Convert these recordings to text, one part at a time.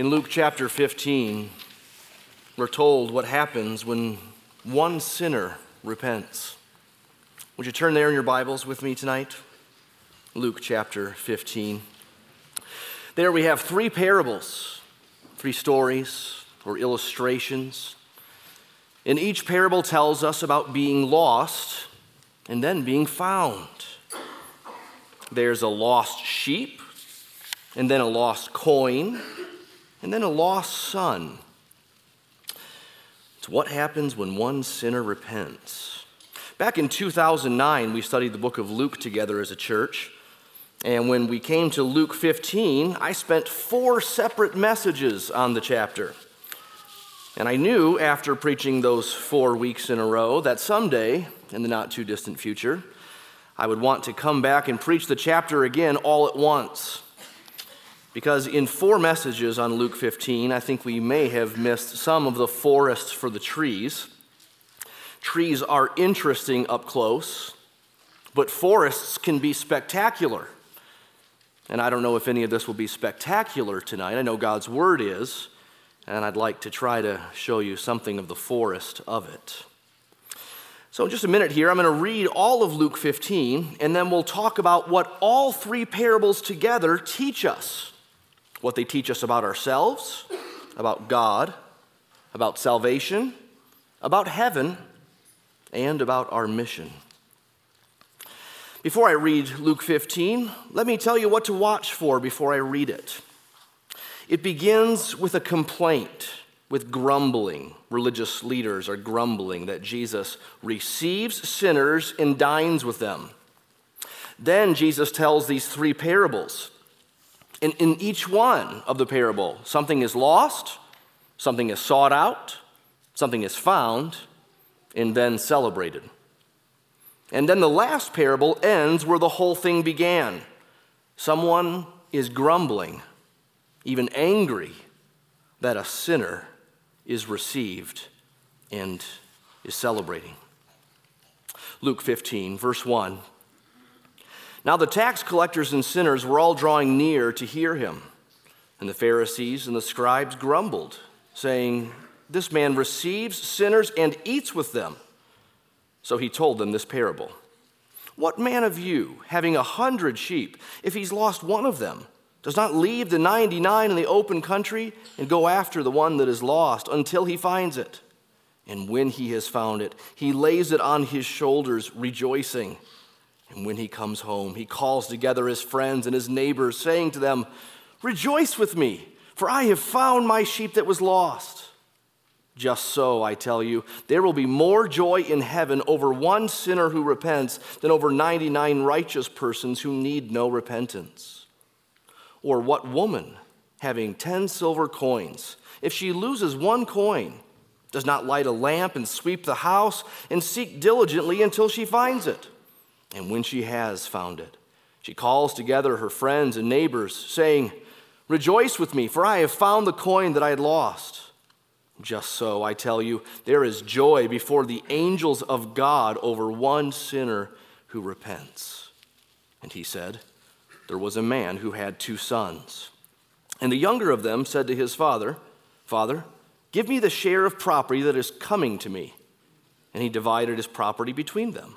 In Luke chapter 15, we're told what happens when one sinner repents. Would you turn there in your Bibles with me tonight? Luke chapter 15. There we have three parables, three stories or illustrations. And each parable tells us about being lost and then being found. There's a lost sheep, and then a lost coin, and then a lost son. It's what happens when one sinner repents. Back in 2009, we studied the book of Luke together as a church. And when we came to Luke 15, I spent four separate messages on the chapter. And I knew after preaching those four weeks in a row that someday, in the not too distant future, I would want to come back and preach the chapter again all at once. Because in four messages on Luke 15, I think we may have missed some of the forests for the trees. Trees are interesting up close, but forests can be spectacular. And I don't know if any of this will be spectacular tonight. I know God's word is, and I'd like to try to show you something of the forest of it. So, in just a minute here, I'm going to read all of Luke 15, and then we'll talk about what all three parables together teach us what they teach us about ourselves, about God, about salvation, about heaven, and about our mission. Before I read Luke 15, let me tell you what to watch for before I read it. It begins with a complaint, with grumbling. Religious leaders are grumbling that Jesus receives sinners and dines with them. Then Jesus tells these three parables in, in each one of the parable, something is lost, something is sought out, something is found, and then celebrated. And then the last parable ends where the whole thing began. Someone is grumbling, even angry, that a sinner is received and is celebrating. Luke 15, verse 1 now the tax collectors and sinners were all drawing near to hear him. And the Pharisees and the scribes grumbled, saying, This man receives sinners and eats with them. So he told them this parable What man of you, having a hundred sheep, if he's lost one of them, does not leave the 99 in the open country and go after the one that is lost until he finds it? And when he has found it, he lays it on his shoulders, rejoicing. And when he comes home, he calls together his friends and his neighbors, saying to them, Rejoice with me, for I have found my sheep that was lost. Just so, I tell you, there will be more joy in heaven over one sinner who repents than over 99 righteous persons who need no repentance. Or what woman, having 10 silver coins, if she loses one coin, does not light a lamp and sweep the house and seek diligently until she finds it? And when she has found it, she calls together her friends and neighbors, saying, Rejoice with me, for I have found the coin that I had lost. Just so, I tell you, there is joy before the angels of God over one sinner who repents. And he said, There was a man who had two sons. And the younger of them said to his father, Father, give me the share of property that is coming to me. And he divided his property between them.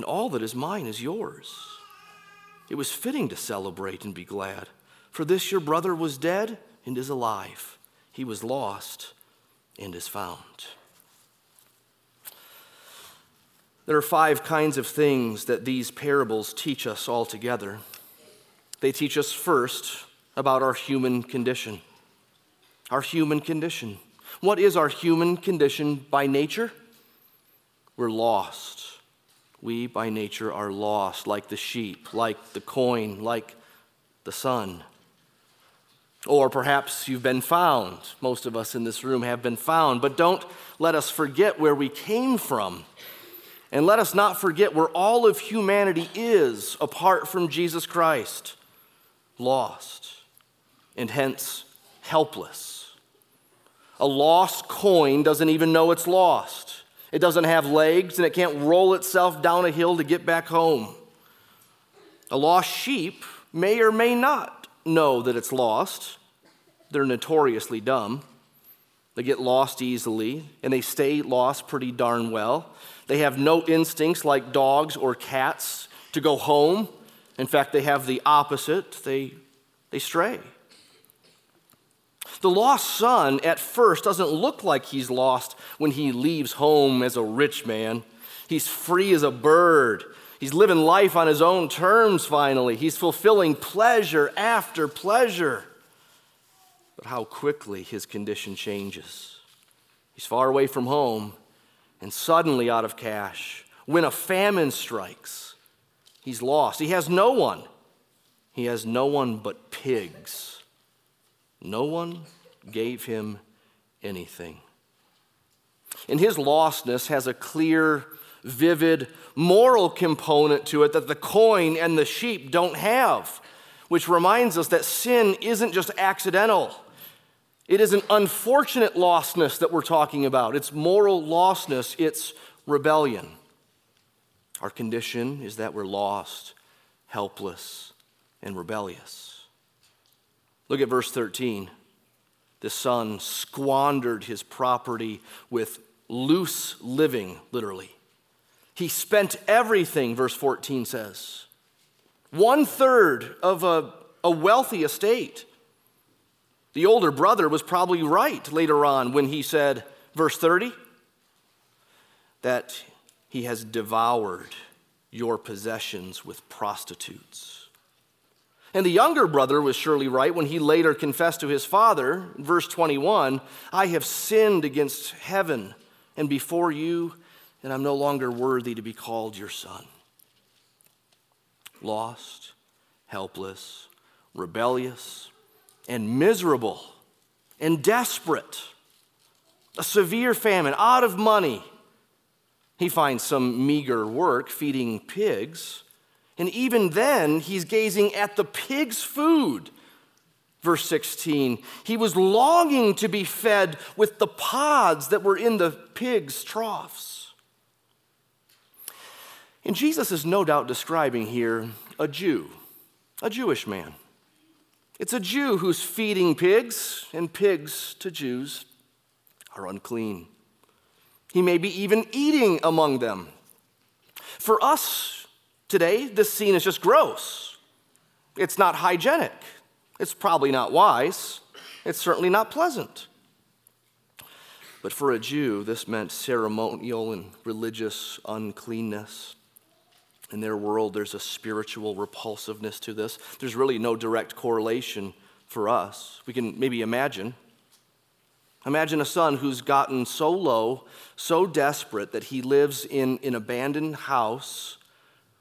and all that is mine is yours. It was fitting to celebrate and be glad, for this your brother was dead and is alive he was lost and is found. There are five kinds of things that these parables teach us altogether. They teach us first about our human condition. Our human condition. What is our human condition by nature? We're lost. We by nature are lost, like the sheep, like the coin, like the son. Or perhaps you've been found. Most of us in this room have been found. But don't let us forget where we came from. And let us not forget where all of humanity is apart from Jesus Christ lost, and hence helpless. A lost coin doesn't even know it's lost. It doesn't have legs and it can't roll itself down a hill to get back home. A lost sheep may or may not know that it's lost. They're notoriously dumb. They get lost easily, and they stay lost pretty darn well. They have no instincts like dogs or cats to go home. In fact, they have the opposite they, they stray. The lost son at first doesn't look like he's lost when he leaves home as a rich man. He's free as a bird. He's living life on his own terms finally. He's fulfilling pleasure after pleasure. But how quickly his condition changes. He's far away from home and suddenly out of cash. When a famine strikes, he's lost. He has no one. He has no one but pigs. No one gave him anything. And his lostness has a clear vivid moral component to it that the coin and the sheep don't have, which reminds us that sin isn't just accidental. It is an unfortunate lostness that we're talking about. It's moral lostness, it's rebellion. Our condition is that we're lost, helpless, and rebellious. Look at verse 13. The son squandered his property with loose living, literally. He spent everything, verse 14 says. One third of a, a wealthy estate. The older brother was probably right later on when he said, verse 30, that he has devoured your possessions with prostitutes. And the younger brother was surely right when he later confessed to his father, verse 21, I have sinned against heaven and before you, and I'm no longer worthy to be called your son. Lost, helpless, rebellious, and miserable, and desperate. A severe famine, out of money. He finds some meager work feeding pigs, and even then, he's gazing at the pig's food. Verse 16, he was longing to be fed with the pods that were in the pig's troughs. And Jesus is no doubt describing here a Jew, a Jewish man. It's a Jew who's feeding pigs, and pigs to Jews are unclean. He may be even eating among them. For us Today, this scene is just gross. It's not hygienic. It's probably not wise. It's certainly not pleasant. But for a Jew, this meant ceremonial and religious uncleanness. In their world, there's a spiritual repulsiveness to this. There's really no direct correlation for us. We can maybe imagine. Imagine a son who's gotten so low, so desperate that he lives in an abandoned house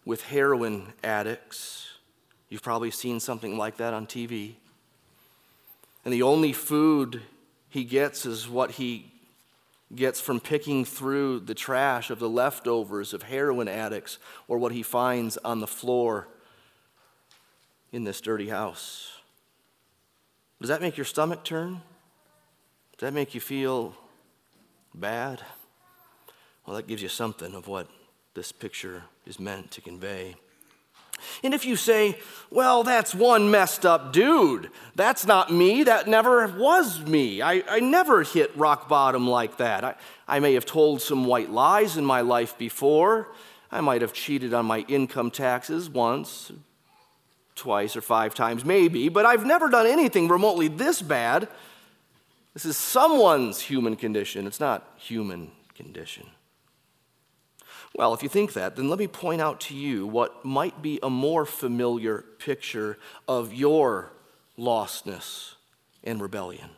with heroin addicts. You've probably seen something like that on TV. And the only food he gets is what he gets from picking through the trash of the leftovers of heroin addicts or what he finds on the floor in this dirty house. Does that make your stomach turn? Does that make you feel bad? Well, that gives you something of what this picture is meant to convey. And if you say, well, that's one messed up dude, that's not me, that never was me. I, I never hit rock bottom like that. I, I may have told some white lies in my life before. I might have cheated on my income taxes once, twice, or five times, maybe, but I've never done anything remotely this bad. This is someone's human condition, it's not human condition. Well, if you think that, then let me point out to you what might be a more familiar picture of your lostness and rebellion.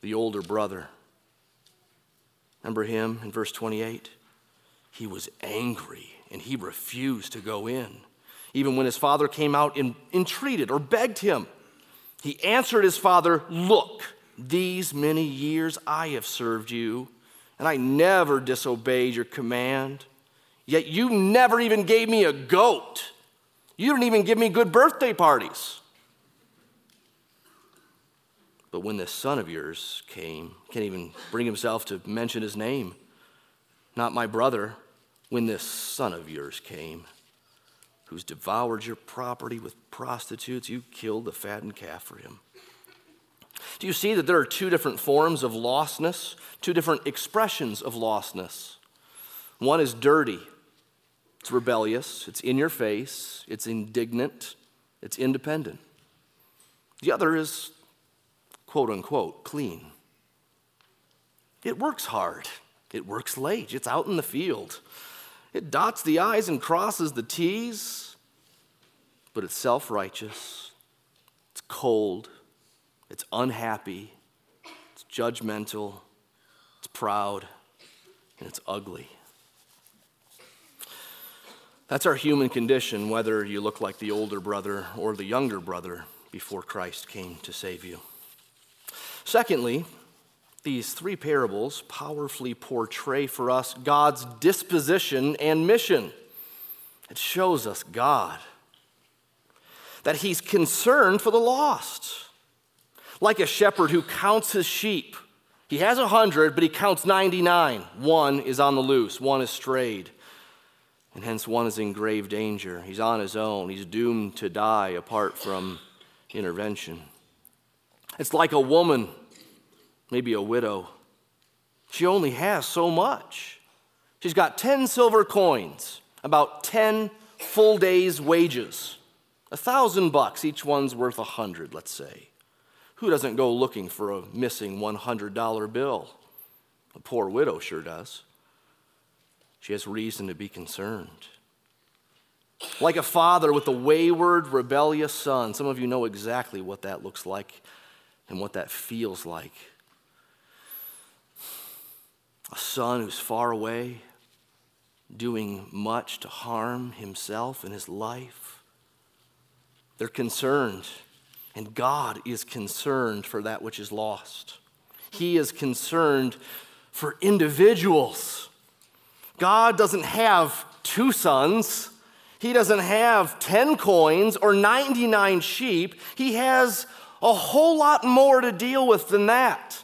The older brother. Remember him in verse 28? He was angry and he refused to go in. Even when his father came out and entreated or begged him, he answered his father, Look, these many years I have served you and I never disobeyed your command. Yet you never even gave me a goat. You didn't even give me good birthday parties. But when this son of yours came, can't even bring himself to mention his name. Not my brother, when this son of yours came, who's devoured your property with prostitutes, you killed the fattened calf for him. Do you see that there are two different forms of lostness, two different expressions of lostness? One is dirty, it's rebellious, it's in your face, it's indignant, it's independent. The other is quote unquote clean. It works hard, it works late, it's out in the field. It dots the I's and crosses the T's, but it's self righteous, it's cold, it's unhappy, it's judgmental, it's proud, and it's ugly. That's our human condition, whether you look like the older brother or the younger brother before Christ came to save you. Secondly, these three parables powerfully portray for us God's disposition and mission. It shows us God, that He's concerned for the lost like a shepherd who counts his sheep. He has a hundred, but he counts 99. One is on the loose, one is strayed. And hence one is in grave danger. He's on his own. He's doomed to die apart from intervention. It's like a woman, maybe a widow. She only has so much. She's got 10 silver coins, about 10 full days' wages. A thousand bucks, each one's worth a hundred, let's say. Who doesn't go looking for a missing $100 bill? A poor widow sure does. She has reason to be concerned. Like a father with a wayward, rebellious son. Some of you know exactly what that looks like and what that feels like. A son who's far away, doing much to harm himself and his life. They're concerned and God is concerned for that which is lost. He is concerned for individuals. God doesn't have two sons. He doesn't have 10 coins or 99 sheep. He has a whole lot more to deal with than that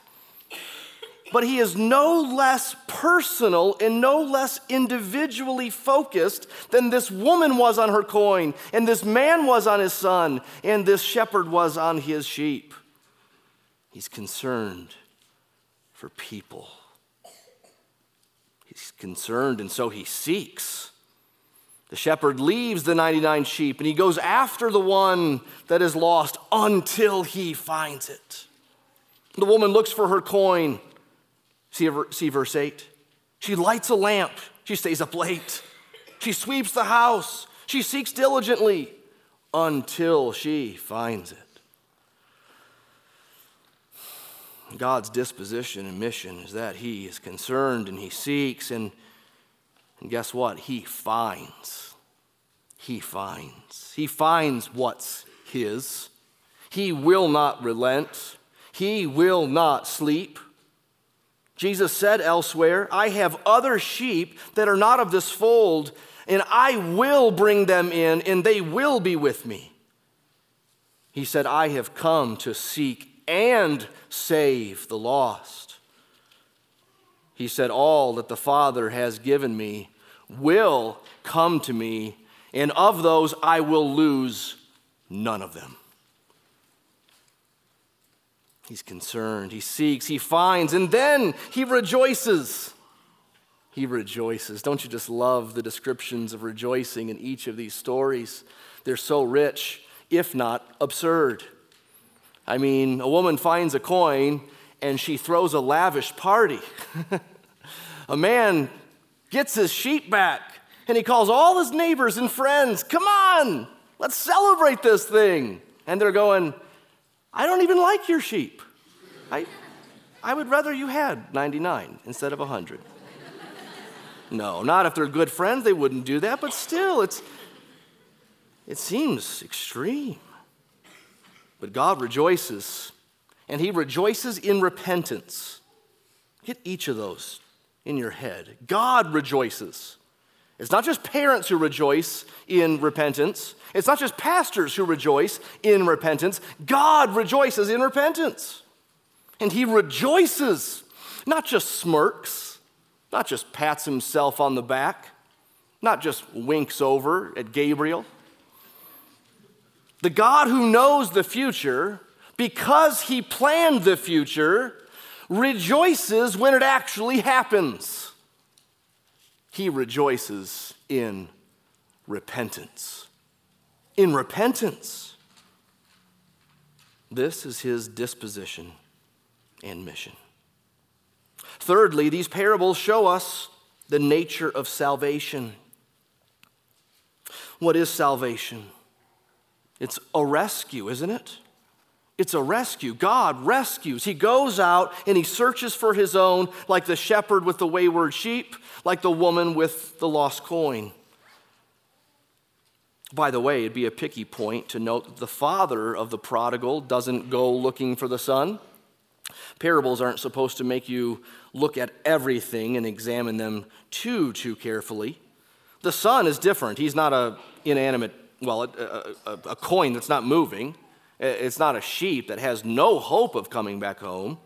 but he is no less personal and no less individually focused than this woman was on her coin, and this man was on his son, and this shepherd was on his sheep. He's concerned for people. He's concerned, and so he seeks The shepherd leaves the 99 sheep and he goes after the one that is lost until he finds it. The woman looks for her coin. See, see verse 8? She lights a lamp. She stays up late. She sweeps the house. She seeks diligently until she finds it. God's disposition and mission is that He is concerned and He seeks, and, and guess what? He finds. He finds. He finds what's His. He will not relent. He will not sleep. Jesus said elsewhere, I have other sheep that are not of this fold, and I will bring them in, and they will be with me. He said, I have come to seek and save the lost. He said, All that the Father has given me will come to me, and of those I will lose none of them. He's concerned, he seeks, he finds, and then he rejoices. He rejoices. Don't you just love the descriptions of rejoicing in each of these stories? They're so rich, if not absurd. I mean, a woman finds a coin and she throws a lavish party. a man gets his sheep back and he calls all his neighbors and friends, Come on, let's celebrate this thing. And they're going, I don't even like your sheep. I, I would rather you had 99 instead of 100. No, not if they're good friends, they wouldn't do that, but still, it's, it seems extreme. But God rejoices, and He rejoices in repentance. Get each of those in your head. God rejoices. It's not just parents who rejoice in repentance. It's not just pastors who rejoice in repentance. God rejoices in repentance. And he rejoices, not just smirks, not just pats himself on the back, not just winks over at Gabriel. The God who knows the future, because he planned the future, rejoices when it actually happens. He rejoices in repentance. In repentance. This is his disposition and mission. Thirdly, these parables show us the nature of salvation. What is salvation? It's a rescue, isn't it? It's a rescue. God rescues. He goes out and he searches for his own, like the shepherd with the wayward sheep, like the woman with the lost coin. By the way, it'd be a picky point to note that the father of the prodigal doesn't go looking for the son. Parables aren't supposed to make you look at everything and examine them too, too carefully. The son is different. He's not a inanimate well, a, a, a coin that's not moving. It's not a sheep that has no hope of coming back home.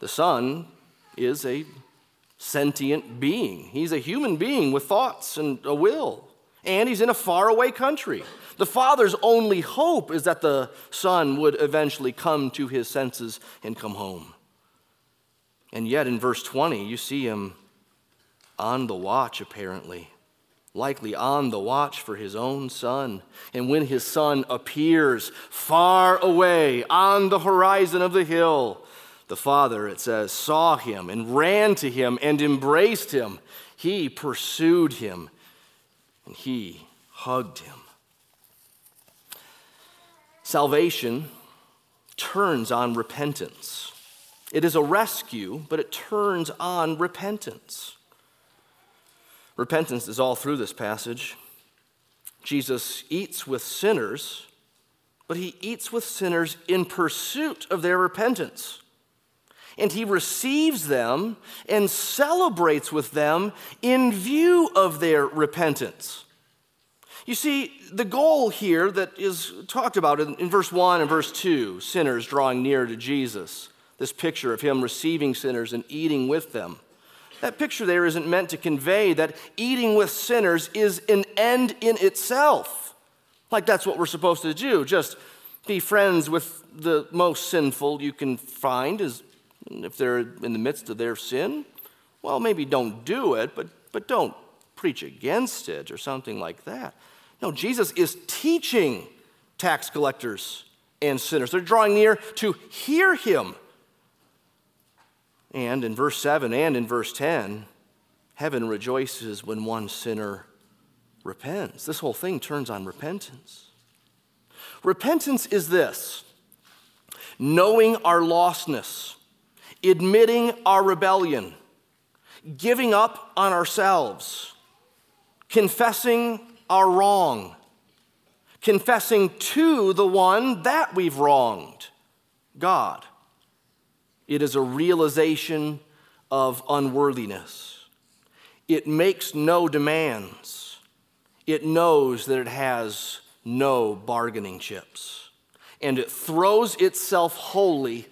The son is a sentient being. He's a human being with thoughts and a will. And he's in a faraway country. The father's only hope is that the son would eventually come to his senses and come home. And yet, in verse 20, you see him on the watch, apparently likely on the watch for his own son. And when his son appears far away on the horizon of the hill, the father, it says, saw him and ran to him and embraced him. He pursued him and he hugged him. Salvation turns on repentance. It is a rescue, but it turns on repentance. Repentance is all through this passage. Jesus eats with sinners, but he eats with sinners in pursuit of their repentance. And he receives them and celebrates with them in view of their repentance. You see, the goal here that is talked about in, in, verse 1 and verse 2 sinners drawing near to Jesus, this picture of him receiving sinners and eating with them. That picture there isn't meant to convey that eating with sinners is an end in itself. Like that's what we're supposed to do. Just be friends with the most sinful you can find is if they're in the midst of their sin. Well, maybe don't do it, but, but don't preach against it or something like that. No, Jesus is teaching tax collectors and sinners. They're drawing near to hear him. And in verse 7 and in verse 10, heaven rejoices when one sinner repents. This whole thing turns on repentance. Repentance is this knowing our lostness, admitting our rebellion, giving up on ourselves, confessing our wrong, confessing to the one that we've wronged, God. It is a realization of unworthiness. It makes no demands. It knows that it has no bargaining chips. And it throws itself wholly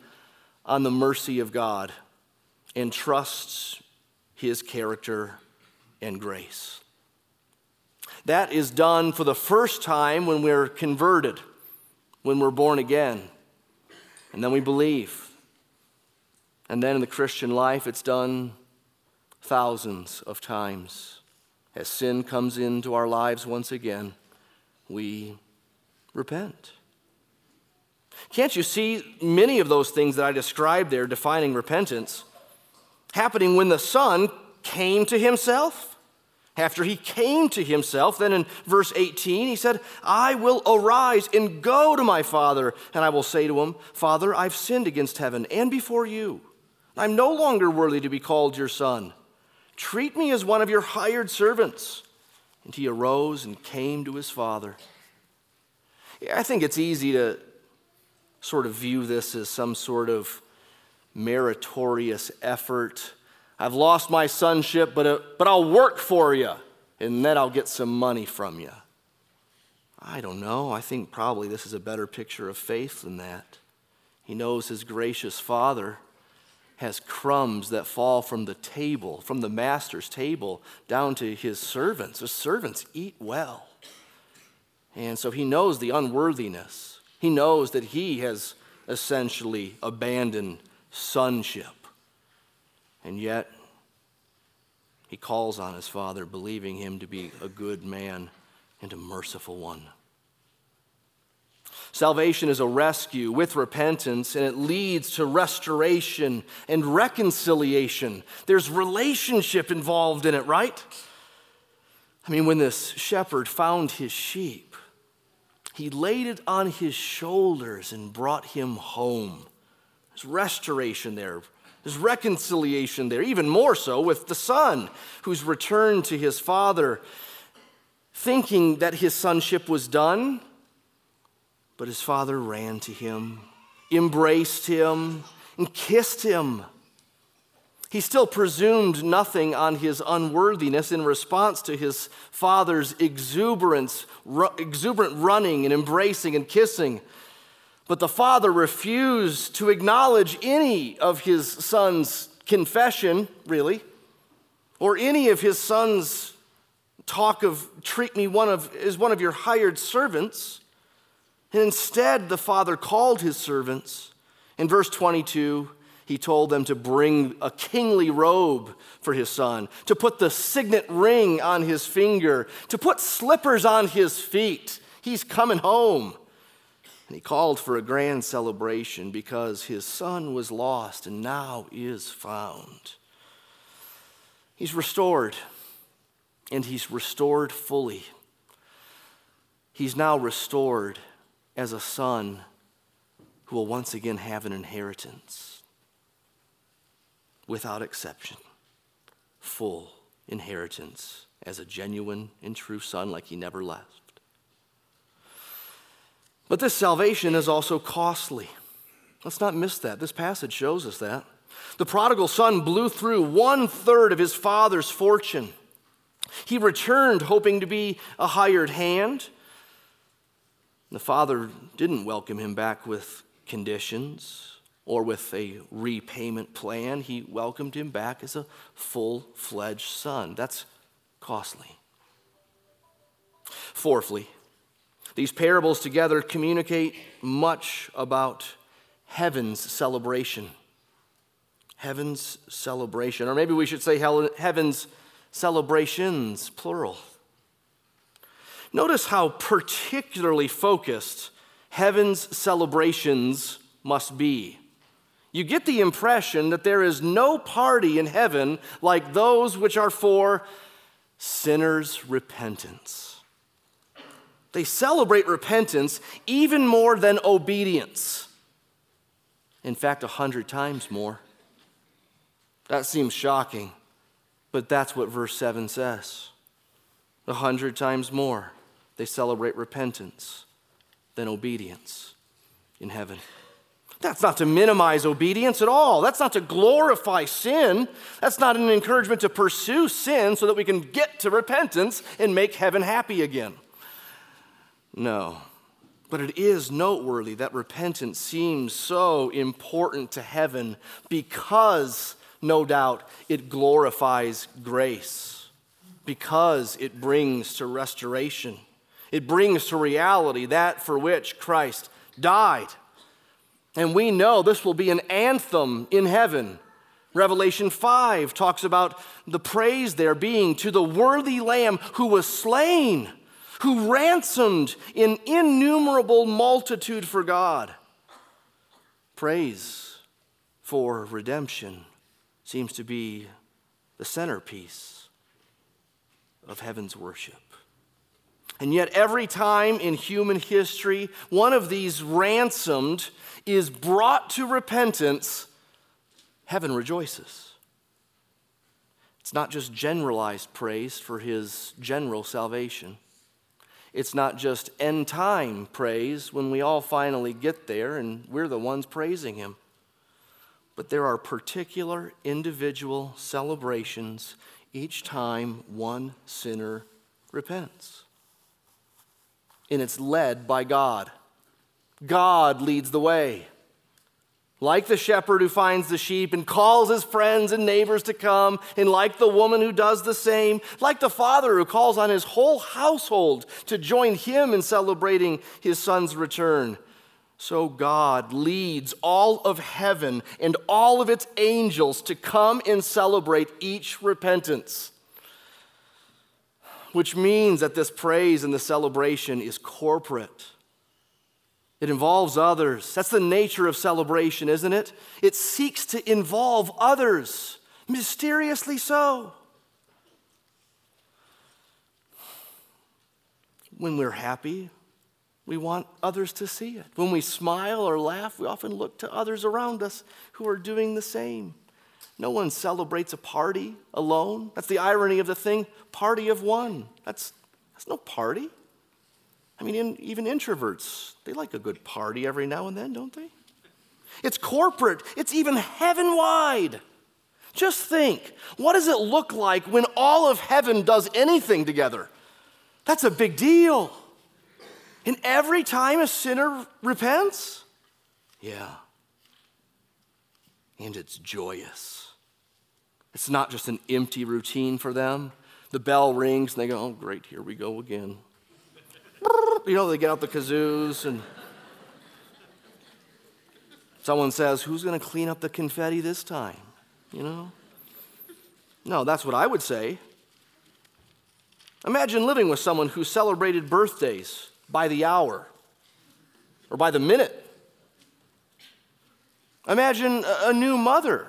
on the mercy of God and trusts his character and grace. That is done for the first time when we're converted, when we're born again, and then we believe. And then in the Christian life, it's done thousands of times. As sin comes into our lives once again, we repent. Can't you see many of those things that I described there defining repentance happening when the Son came to himself? After he came to himself, then in verse 18, he said, I will arise and go to my father, and I will say to him, Father, I've sinned against heaven and before you. I'm no longer worthy to be called your son. Treat me as one of your hired servants. And he arose and came to his father. Yeah, I think it's easy to sort of view this as some sort of meritorious effort I've lost my sonship, but, uh, but I'll work for you, and then I'll get some money from you. I don't know. I think probably this is a better picture of faith than that. He knows his gracious Father has crumbs that fall from the table, from the master's table, down to his servants. His servants eat well. And so he knows the unworthiness. He knows that he has essentially abandoned sonship. And yet, he calls on his father, believing him to be a good man and a merciful one. Salvation is a rescue with repentance, and it leads to restoration and reconciliation. There's relationship involved in it, right? I mean, when this shepherd found his sheep, he laid it on his shoulders and brought him home. There's restoration there, there's reconciliation there, even more so with the son who's returned to his father, thinking that his sonship was done. But his father ran to him, embraced him, and kissed him. He still presumed nothing on his unworthiness in response to his father's exuberance, exuberant running and embracing and kissing. But the father refused to acknowledge any of his son's confession, really, or any of his son's talk of treat me one of, as one of your hired servants. And instead, the father called his servants. In verse 22, he told them to bring a kingly robe for his son, to put the signet ring on his finger, to put slippers on his feet. He's coming home. And he called for a grand celebration because his son was lost and now is found. He's restored, and he's restored fully. He's now restored as a son who will once again have an inheritance without exception, full inheritance as a genuine and true son like he never left. But this salvation is also costly. Let's not miss that. This passage shows us that. The prodigal son blew through one third of his father's fortune. He returned hoping to be a hired hand. The father didn't welcome him back with conditions or with a repayment plan. He welcomed him back as a full fledged son. That's costly. Fourthly, these parables together communicate much about heaven's celebration. Heaven's celebration, or maybe we should say heaven's celebrations, plural. Notice how particularly focused heaven's celebrations must be. You get the impression that there is no party in heaven like those which are for sinners' repentance. They celebrate repentance even more than obedience. In fact, a hundred times more. That seems shocking, but that's what verse 7 says. A hundred times more, they celebrate repentance than obedience in heaven. That's not to minimize obedience at all. That's not to glorify sin. That's not an encouragement to pursue sin so that we can get to repentance and make heaven happy again. No. But it is noteworthy that repentance seems so important to heaven because, no doubt, it glorifies grace, because it brings to restoration, it brings to reality that for which Christ died. And we know this will be an anthem in heaven. Revelation 5 talks about the praise there being to the worthy Lamb who was slain, who ransomed in innumerable multitude for God. Praise for redemption seems to be the centerpiece of heaven's worship. And yet, every time in human history, one of these ransomed is brought to repentance, heaven rejoices. It's not just generalized praise for his general salvation. It's not just end time praise when we all finally get there and we're the ones praising him. But there are particular individual celebrations each time one sinner repents. And it's led by God. God leads the way. Like the shepherd who finds the sheep and calls his friends and neighbors to come, and like the woman who does the same, like the father who calls on his whole household to join him in celebrating his son's return, so God leads all of heaven and all of its angels to come and celebrate each repentance. Which means that this praise and the celebration is corporate. It involves others. That's the nature of celebration, isn't it? It seeks to involve others, mysteriously so. When we're happy, we want others to see it. When we smile or laugh, we often look to others around us who are doing the same. No one celebrates a party alone. That's the irony of the thing party of one. That's, that's no party. I mean, in, even introverts, they like a good party every now and then, don't they? It's corporate, it's even heaven wide. Just think what does it look like when all of heaven does anything together? That's a big deal. And every time a sinner repents, yeah. And it's joyous. It's not just an empty routine for them. The bell rings and they go, oh, great, here we go again you know, they get out the kazoos and someone says, Who's going to clean up the confetti this time? You know? No, that's what I would say. Imagine living with someone who celebrated birthdays by the hour or by the minute. Imagine a new mother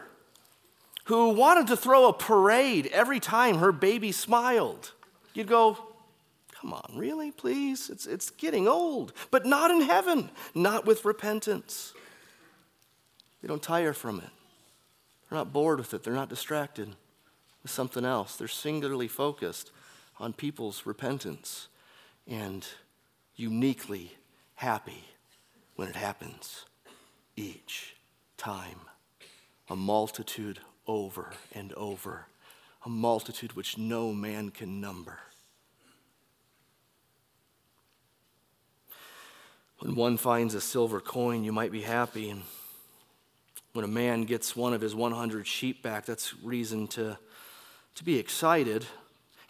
who wanted to throw a parade every time her baby smiled. You'd go, Come on, really, please? It's, it's getting old. But not in heaven, not with repentance. They don't tire from it. They're not bored with it. They're not distracted with something else. They're singularly focused on people's repentance and uniquely happy when it happens each time. A multitude over and over, a multitude which no man can number. When one finds a silver coin, you might be happy. And when a man gets one of his 100 sheep back, that's reason to, to be excited.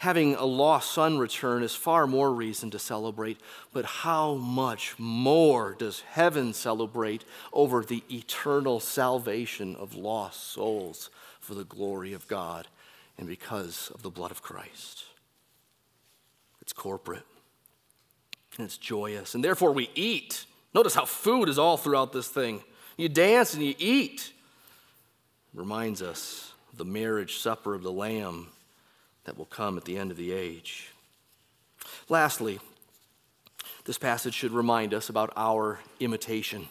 Having a lost son return is far more reason to celebrate, but how much more does heaven celebrate over the eternal salvation of lost souls for the glory of God? and because of the blood of Christ. It's corporate and it's joyous, and therefore we eat. Notice how food is all throughout this thing. You dance and you eat. It reminds us the marriage supper of the Lamb that will come at the end of the age. Lastly, this passage should remind us about our imitation,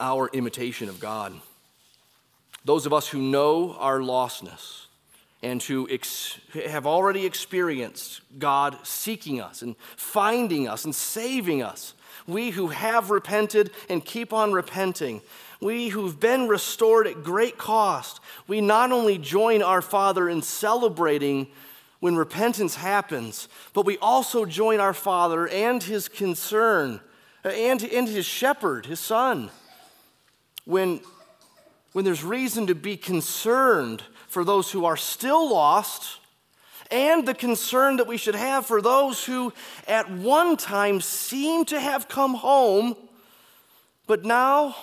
our imitation of God. Those of us who know our lostness and who ex- have already experienced God seeking us and finding us and saving us, we who have repented and keep on repenting, we who've been restored at great cost, we not only join our Father in celebrating when repentance happens, but we also join our Father and His concern and, and His shepherd, His Son. When, when there's reason to be concerned for those who are still lost, and the concern that we should have for those who at one time seem to have come home, but now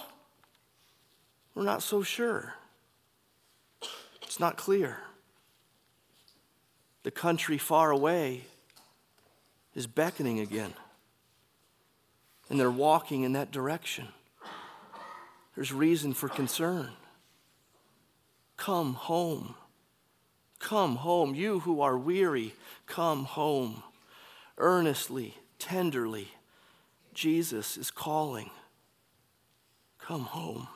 we're not so sure. It's not clear. The country far away is beckoning again, and they're walking in that direction. There's reason for concern. Come home. Come home. You who are weary, come home. Earnestly, tenderly, Jesus is calling. Come home.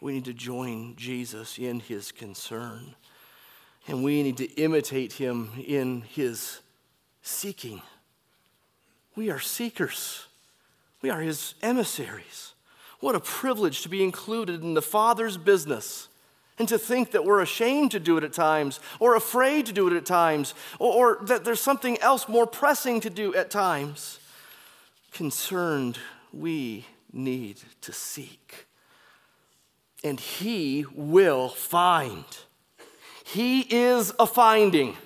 We need to join Jesus in his concern, and we need to imitate him in his seeking. We are seekers, we are his emissaries. What a privilege to be included in the Father's business and to think that we're ashamed to do it at times, or afraid to do it at times, or, or, that there's something else more pressing to do at times. Concerned, we need to seek. And He will find. He is a finding.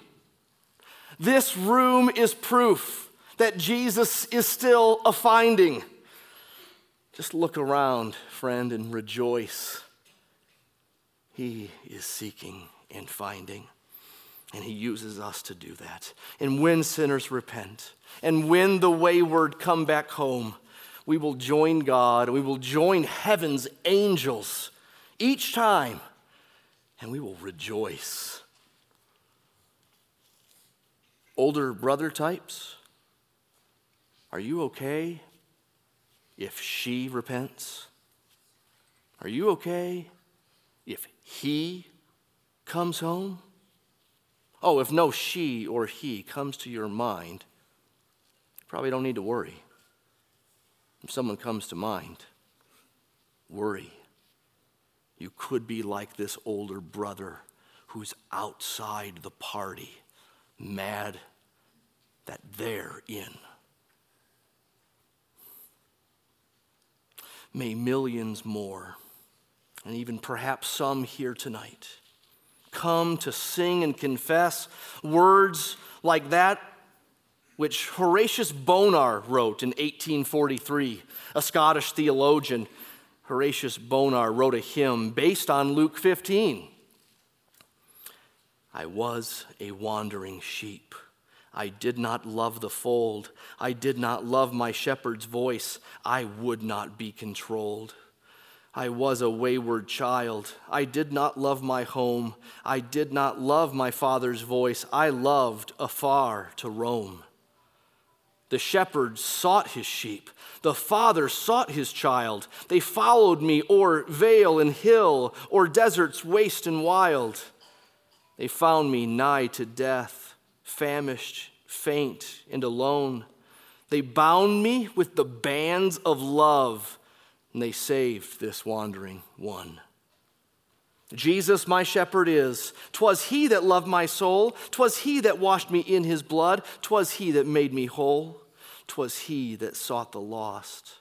This room is proof that Jesus is still a finding. Just look around, friend, and rejoice. He is seeking and finding. And He uses us to do that. And when sinners repent, and when the wayward come back home, we will join God, we will join heaven's angels each time, and we will rejoice. Older brother types, are you okay if she repents? Are you okay if he comes home? Oh, if no she or he comes to your mind, you probably don't need to worry. If someone comes to mind, worry. You could be like this older brother who's outside the party, mad that they're in. May millions more and even perhaps some here tonight, come to sing and confess words like that which Horatius Bonar wrote in 1843, a Scottish theologian. Horatius Bonar wrote a hymn based on Luke 15. I was a wandering sheep. I did not love the fold. I did not love my shepherd's voice. I would not be controlled. I was a wayward child. I did not love my home. I did not love my father's voice. I loved afar to roam. The shepherd sought his sheep. The father sought his child. They followed me o'er vale and hill, o'er deserts waste and wild. They found me nigh to death, famished, faint, and alone. They bound me with the bands of love and they saved this wandering one. Jesus, my shepherd, is. Twas he that loved my soul. Twas he that washed me in his blood. Twas he that made me whole. Twas he that sought the lost,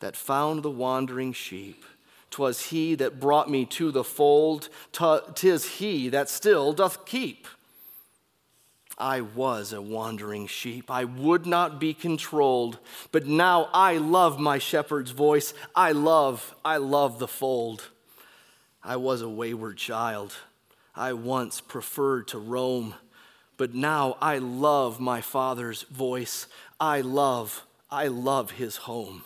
that found the wandering sheep. Twas he that brought me to the fold. Tis he that still doth keep. I was a wandering sheep. I would not be controlled, but now I love my shepherd's voice. I love, I love the fold. I was a wayward child. I once preferred to roam, but now I love my Father's voice. I love, I love his home.